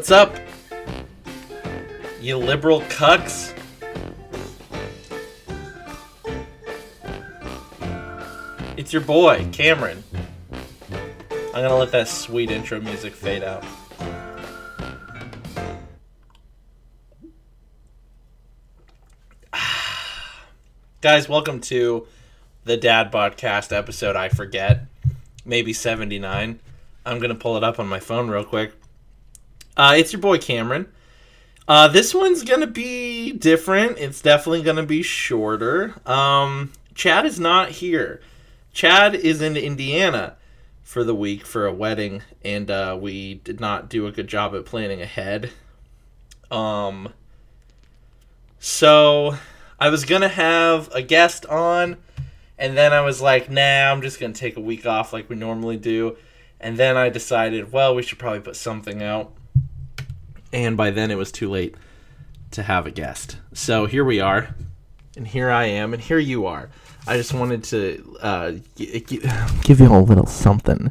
What's up? You liberal cucks? It's your boy, Cameron. I'm gonna let that sweet intro music fade out. Guys, welcome to the Dad Podcast episode I forget. Maybe 79. I'm gonna pull it up on my phone real quick. Uh, it's your boy Cameron. Uh, this one's gonna be different. It's definitely gonna be shorter. Um, Chad is not here. Chad is in Indiana for the week for a wedding, and uh, we did not do a good job at planning ahead. Um, so I was gonna have a guest on, and then I was like, nah, I'm just gonna take a week off like we normally do. And then I decided, well, we should probably put something out. And by then it was too late to have a guest. So here we are, and here I am, and here you are. I just wanted to uh, g- g- give you a little something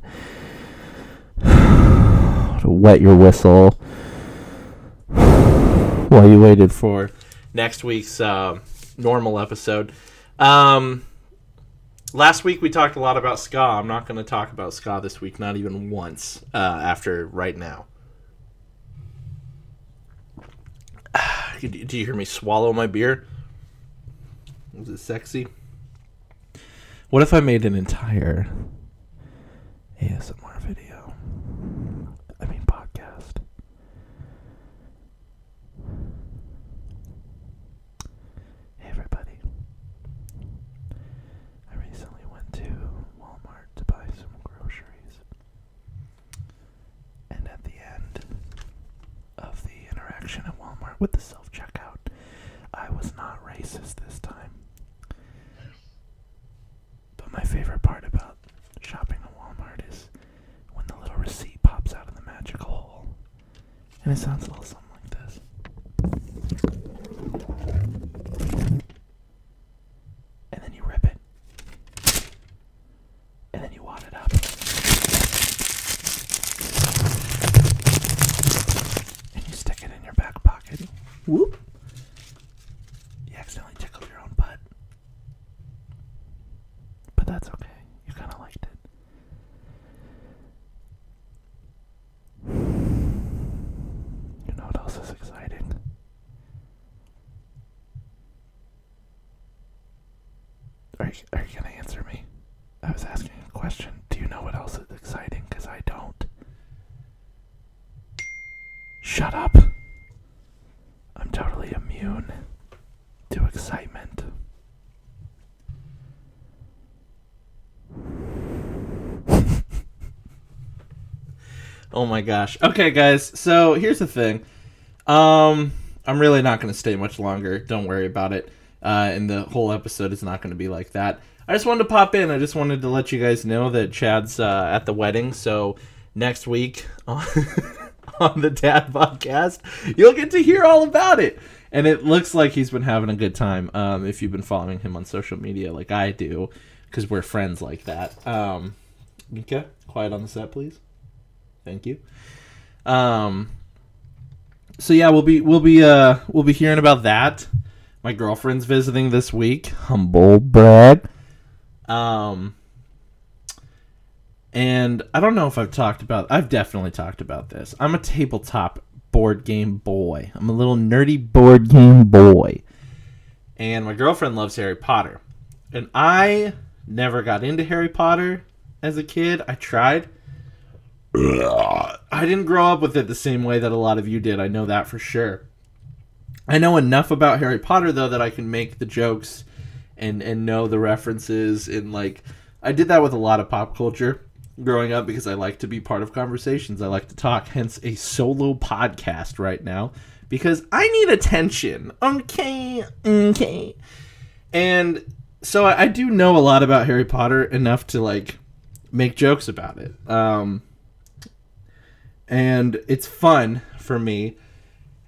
to wet your whistle while you waited for next week's uh, normal episode. Um, last week we talked a lot about ska. I'm not going to talk about ska this week, not even once. Uh, after right now. Do you hear me swallow my beer? Was it sexy? What if I made an entire ASMR video? I mean, podcast. Hey, everybody. I recently went to Walmart to buy some groceries. And at the end of the interaction at With the self checkout, I was not racist this time. But my favorite part about shopping at Walmart is when the little receipt pops out of the magical hole. And it sounds a little something like this. And then you rip it. And then you wad it up. And you stick it in your back pocket. Whoop. You accidentally tickled your own butt. But that's okay. You kind of liked it. You know what else is exciting? Are you, are you going to answer me? I was asking a question. Do you know what else is exciting? Because I don't. Shut up. I'm totally immune to excitement. Oh my gosh. Okay, guys. So here's the thing. Um, I'm really not going to stay much longer. Don't worry about it. Uh, and the whole episode is not going to be like that. I just wanted to pop in. I just wanted to let you guys know that Chad's uh, at the wedding. So next week on, on the Dad Podcast, you'll get to hear all about it. And it looks like he's been having a good time. Um, if you've been following him on social media, like I do, because we're friends like that. Um, Mika, quiet on the set, please. Thank you. Um, so yeah, we'll be we'll be uh we'll be hearing about that. My girlfriend's visiting this week. Humble brag. Um, and I don't know if I've talked about. I've definitely talked about this. I'm a tabletop board game boy. I'm a little nerdy board game boy. And my girlfriend loves Harry Potter. And I never got into Harry Potter as a kid. I tried. I didn't grow up with it the same way that a lot of you did. I know that for sure. I know enough about Harry Potter though that I can make the jokes and and know the references and like I did that with a lot of pop culture growing up because I like to be part of conversations. I like to talk, hence a solo podcast right now because I need attention. Okay, okay. And so I, I do know a lot about Harry Potter enough to like make jokes about it. Um and it's fun for me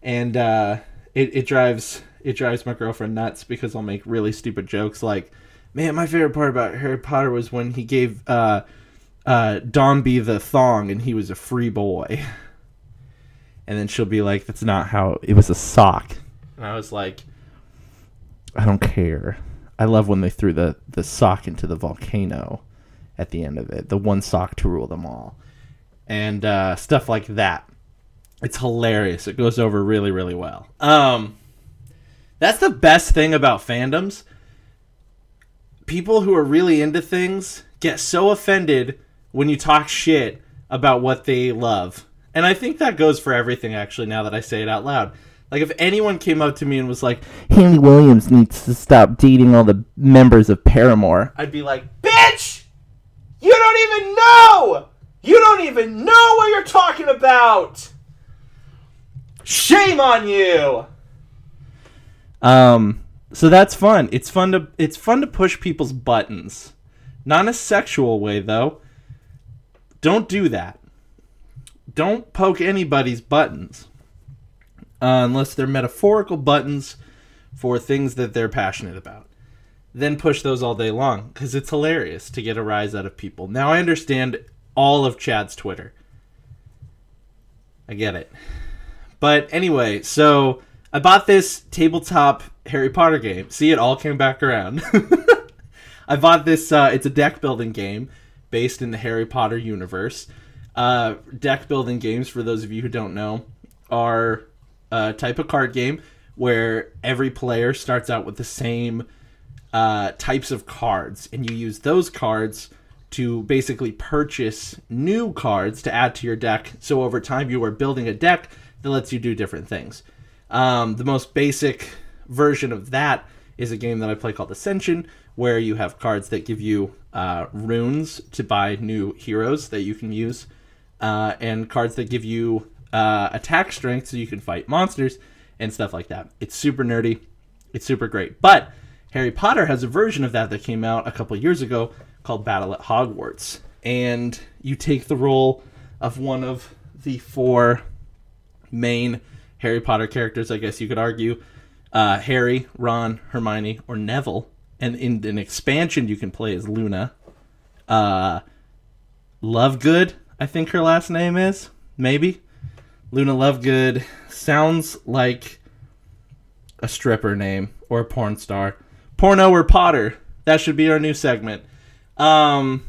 and uh it, it drives it drives my girlfriend nuts because I'll make really stupid jokes like, man, my favorite part about Harry Potter was when he gave uh uh Dobby the thong and he was a free boy. and then she'll be like, "That's not how it was a sock," and I was like, "I don't care." I love when they threw the the sock into the volcano at the end of it, the one sock to rule them all, and uh, stuff like that. It's hilarious. It goes over really, really well. Um, that's the best thing about fandoms. People who are really into things get so offended when you talk shit about what they love. And I think that goes for everything, actually, now that I say it out loud. Like, if anyone came up to me and was like, Hayley Williams needs to stop dating all the members of Paramore, I'd be like, Bitch! You don't even know! You don't even know what you're talking about! Shame on you! Um, so that's fun. It's fun to it's fun to push people's buttons. Not in a sexual way though. Don't do that. Don't poke anybody's buttons. Uh, unless they're metaphorical buttons for things that they're passionate about. Then push those all day long because it's hilarious to get a rise out of people. Now I understand all of Chad's Twitter. I get it. But anyway, so I bought this tabletop Harry Potter game. See, it all came back around. I bought this. Uh, it's a deck building game based in the Harry Potter universe. Uh, deck building games, for those of you who don't know, are a type of card game where every player starts out with the same uh, types of cards, and you use those cards to basically purchase new cards to add to your deck. So over time, you are building a deck that lets you do different things. Um, the most basic version of that is a game that I play called Ascension, where you have cards that give you uh, runes to buy new heroes that you can use, uh, and cards that give you uh, attack strength so you can fight monsters and stuff like that. It's super nerdy. It's super great. But Harry Potter has a version of that that came out a couple years ago called Battle at Hogwarts. And you take the role of one of the four main Harry Potter characters, I guess you could argue. Uh, Harry, Ron, Hermione, or Neville. And in an expansion, you can play as Luna. Uh, Lovegood, I think her last name is. Maybe. Luna Lovegood sounds like a stripper name or a porn star. Porno or Potter. That should be our new segment. Um,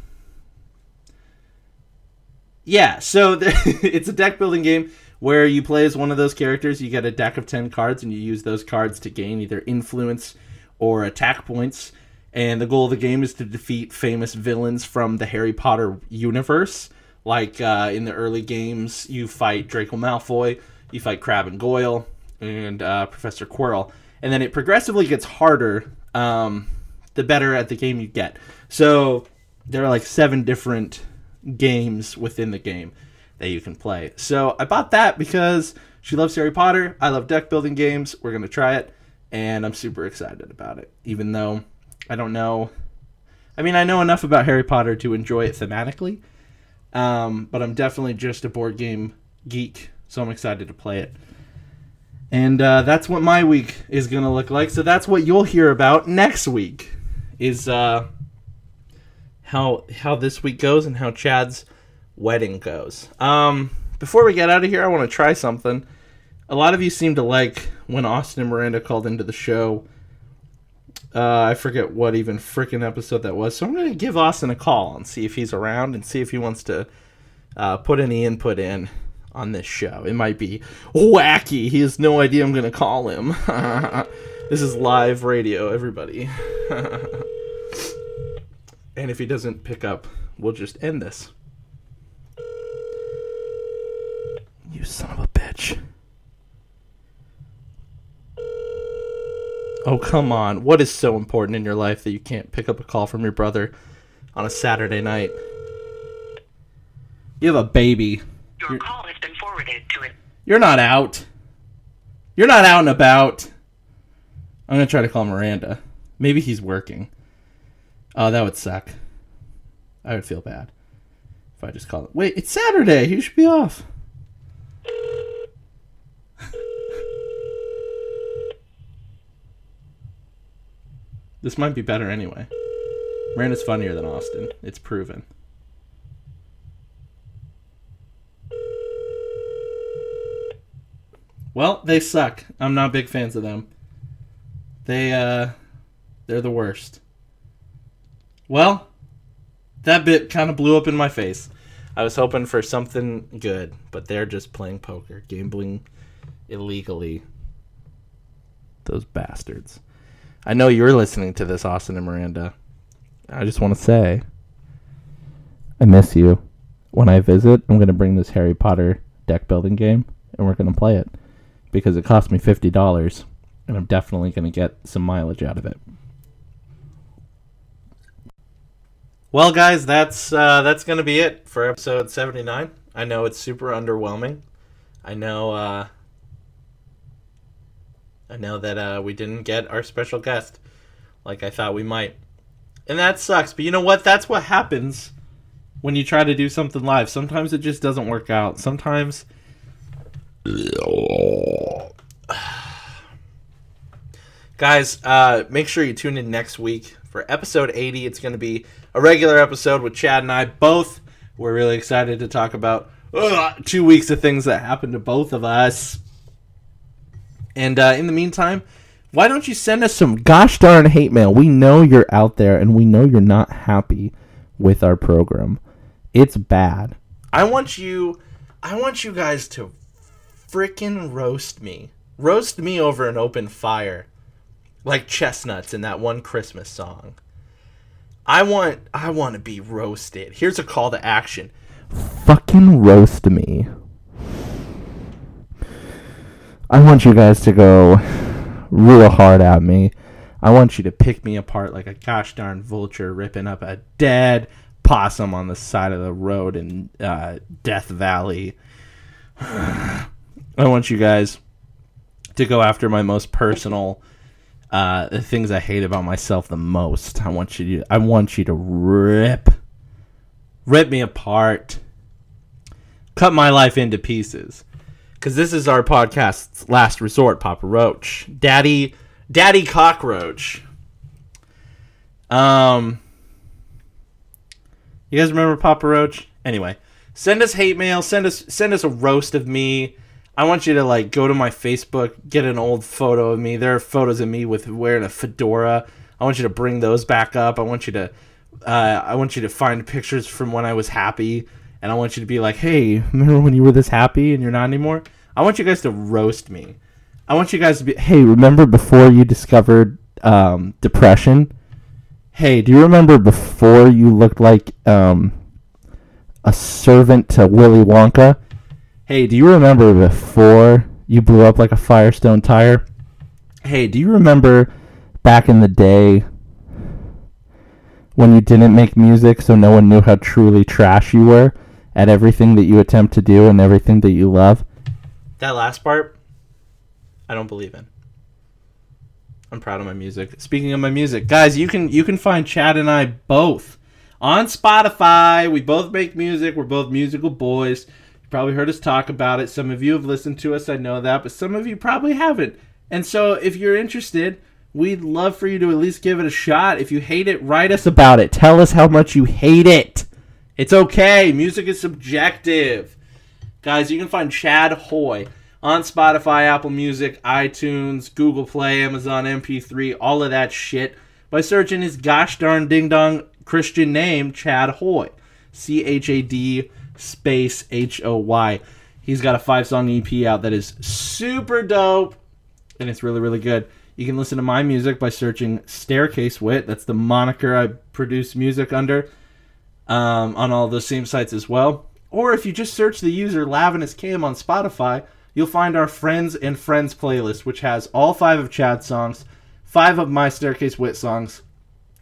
yeah, so it's a deck building game where you play as one of those characters. You get a deck of 10 cards, and you use those cards to gain either influence or attack points. And the goal of the game is to defeat famous villains from the Harry Potter universe. Like uh, in the early games, you fight Draco Malfoy, you fight Crabbe and Goyle, and uh, Professor Quirrell. And then it progressively gets harder um, the better at the game you get. So there are like seven different games within the game that you can play. So I bought that because she loves Harry Potter. I love deck building games. We're going to try it. And I'm super excited about it. Even though I don't know. I mean, I know enough about Harry Potter to enjoy it thematically. Um, but I'm definitely just a board game geek. So I'm excited to play it. And uh, that's what my week is going to look like. So that's what you'll hear about next week. Is uh, how how this week goes and how Chad's wedding goes. Um, before we get out of here, I want to try something. A lot of you seem to like when Austin and Miranda called into the show. Uh, I forget what even freaking episode that was, so I'm going to give Austin a call and see if he's around and see if he wants to uh, put any input in on this show. It might be wacky. He has no idea I'm going to call him. this is live radio, everybody. and if he doesn't pick up, we'll just end this. You son of a bitch. Oh, come on. What is so important in your life that you can't pick up a call from your brother on a Saturday night? You have a baby. Your You're... call has been forwarded to it. You're not out. You're not out and about. I'm to try to call Miranda. Maybe he's working. Oh, that would suck. I would feel bad if I just called. Wait, it's Saturday. He should be off. This might be better anyway. Miranda's funnier than Austin. It's proven. Well, they suck. I'm not big fans of them. They uh they're the worst. Well, that bit kind of blew up in my face. I was hoping for something good, but they're just playing poker, gambling illegally. Those bastards. I know you're listening to this, Austin and Miranda. I just want to say, I miss you. When I visit, I'm going to bring this Harry Potter deck building game, and we're going to play it because it cost me fifty dollars, and I'm definitely going to get some mileage out of it. Well, guys, that's uh, that's going to be it for episode seventy nine. I know it's super underwhelming. I know. Uh, I know that uh, we didn't get our special guest like I thought we might, and that sucks. But you know what? That's what happens when you try to do something live. Sometimes it just doesn't work out. Sometimes. Guys, uh, make sure you tune in next week for episode 80. It's going to be a regular episode with Chad and I both. We're really excited to talk about uh, two weeks of things that happened to both of us. And uh, in the meantime, why don't you send us some gosh darn hate mail? We know you're out there and we know you're not happy with our program. It's bad. I want you I want you guys to freaking roast me. Roast me over an open fire. Like chestnuts in that one Christmas song. I want I want to be roasted. Here's a call to action. Fucking roast me. I want you guys to go real hard at me. I want you to pick me apart like a gosh darn vulture ripping up a dead possum on the side of the road in uh, Death Valley. I want you guys to go after my most personal uh, the things I hate about myself the most. I want you to I want you to rip rip me apart. Cut my life into pieces. Cuz this is our podcast's last resort, Papa Roach. Daddy Daddy Cockroach. Um You guys remember Papa Roach? Anyway, send us hate mail, send us send us a roast of me. I want you to like go to my Facebook, get an old photo of me. There are photos of me with wearing a fedora. I want you to bring those back up. I want you to uh, I want you to find pictures from when I was happy, and I want you to be like, "Hey, remember when you were this happy and you're not anymore?" I want you guys to roast me. I want you guys to be, "Hey, remember before you discovered um, depression? Hey, do you remember before you looked like um, a servant to Willy Wonka?" Hey, do you remember before you blew up like a Firestone tire? Hey, do you remember back in the day when you didn't make music so no one knew how truly trash you were at everything that you attempt to do and everything that you love? That last part, I don't believe in. I'm proud of my music. Speaking of my music, guys, you can you can find Chad and I both on Spotify. We both make music. We're both musical boys probably heard us talk about it. Some of you have listened to us, I know that, but some of you probably haven't. And so if you're interested, we'd love for you to at least give it a shot. If you hate it, write us about it. Tell us how much you hate it. It's okay. Music is subjective. Guys, you can find Chad Hoy on Spotify, Apple Music, iTunes, Google Play, Amazon MP3, all of that shit by searching his gosh darn ding dong Christian name, Chad Hoy. C H A D space H O Y. He's got a five song EP out that is super dope and it's really, really good. You can listen to my music by searching Staircase Wit. That's the moniker I produce music under um, on all those same sites as well. Or if you just search the user Lavenous Cam on Spotify, you'll find our Friends and Friends playlist, which has all five of Chad's songs, five of my Staircase Wit songs,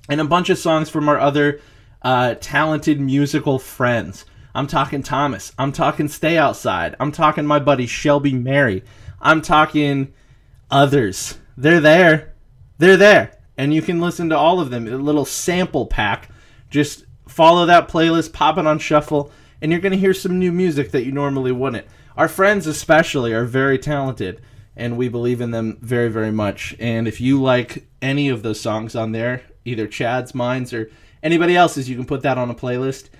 and a bunch of songs from our other uh, talented musical friends. I'm talking Thomas. I'm talking Stay Outside. I'm talking my buddy Shelby Mary. I'm talking others. They're there. They're there. And you can listen to all of them. A little sample pack. Just follow that playlist, pop it on shuffle, and you're going to hear some new music that you normally wouldn't. Our friends, especially, are very talented, and we believe in them very, very much. And if you like any of those songs on there, either Chad's, mine's, or anybody else's, you can put that on a playlist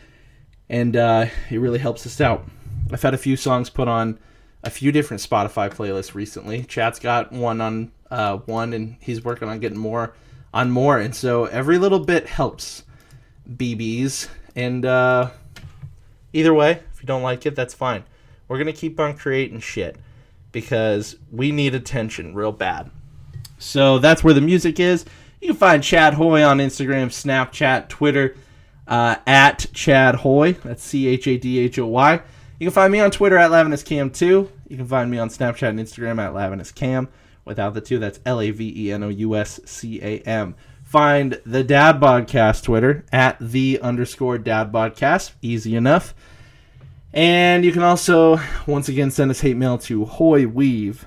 and uh, it really helps us out. I've had a few songs put on a few different Spotify playlists recently. Chad's got one on uh, one, and he's working on getting more on more. And so every little bit helps BBs. And uh, either way, if you don't like it, that's fine. We're gonna keep on creating shit because we need attention real bad. So that's where the music is. You can find Chad Hoy on Instagram, Snapchat, Twitter, uh, at Chad Hoy. That's C H A D H O Y. You can find me on Twitter at LavenousCam2. You can find me on Snapchat and Instagram at LavenousCam. Without the two, that's L A V E N O U S C A M. Find the Dad Podcast Twitter at the underscore Dad Podcast. Easy enough. And you can also, once again, send us hate mail to hoyweave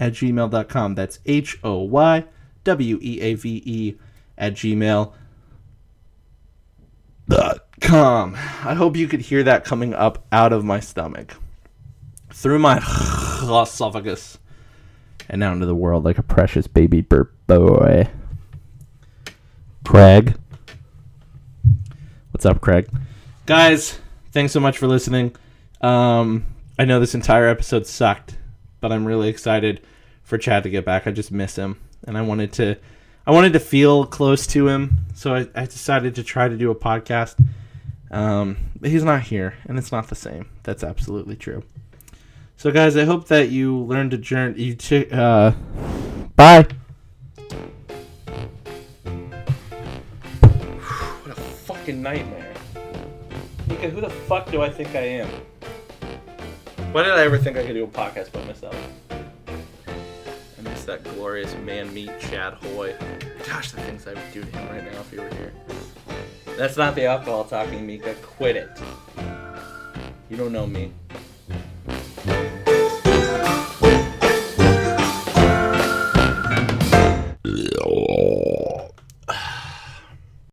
at gmail.com. That's H O Y W E A V E at gmail.com. I hope you could hear that coming up out of my stomach, through my esophagus, and out into the world like a precious baby burp boy. Craig. What's up, Craig? Guys, thanks so much for listening. Um, I know this entire episode sucked, but I'm really excited for Chad to get back. I just miss him, and I wanted to, I wanted to feel close to him, so I, I decided to try to do a podcast. Um, but he's not here, and it's not the same. That's absolutely true. So, guys, I hope that you learned to journey. You t- uh, bye. what a fucking nightmare. Mika, who the fuck do I think I am? Why did I ever think I could do a podcast by myself? I miss that glorious man meat Chad Hoy. Gosh, the things I would do to him right now if he were here. That's not the alcohol talking, Mika. Quit it. You don't know me.